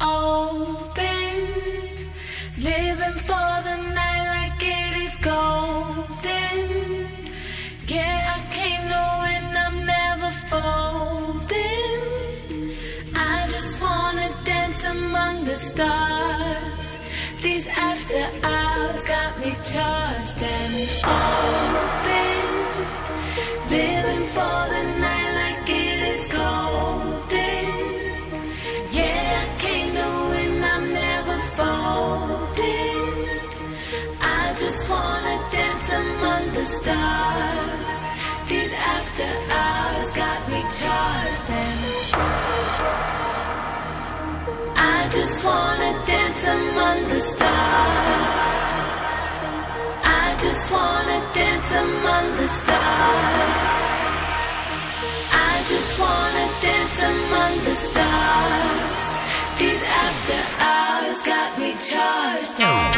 open, living for the night like it is golden. Yeah, I came knowing I'm never folding. I just wanna dance among the stars. These after hours got me charged and open, stars. These after hours got me charged and I just wanna dance among the stars. I just wanna dance among the stars. I just wanna dance among the stars. These after hours got me charged.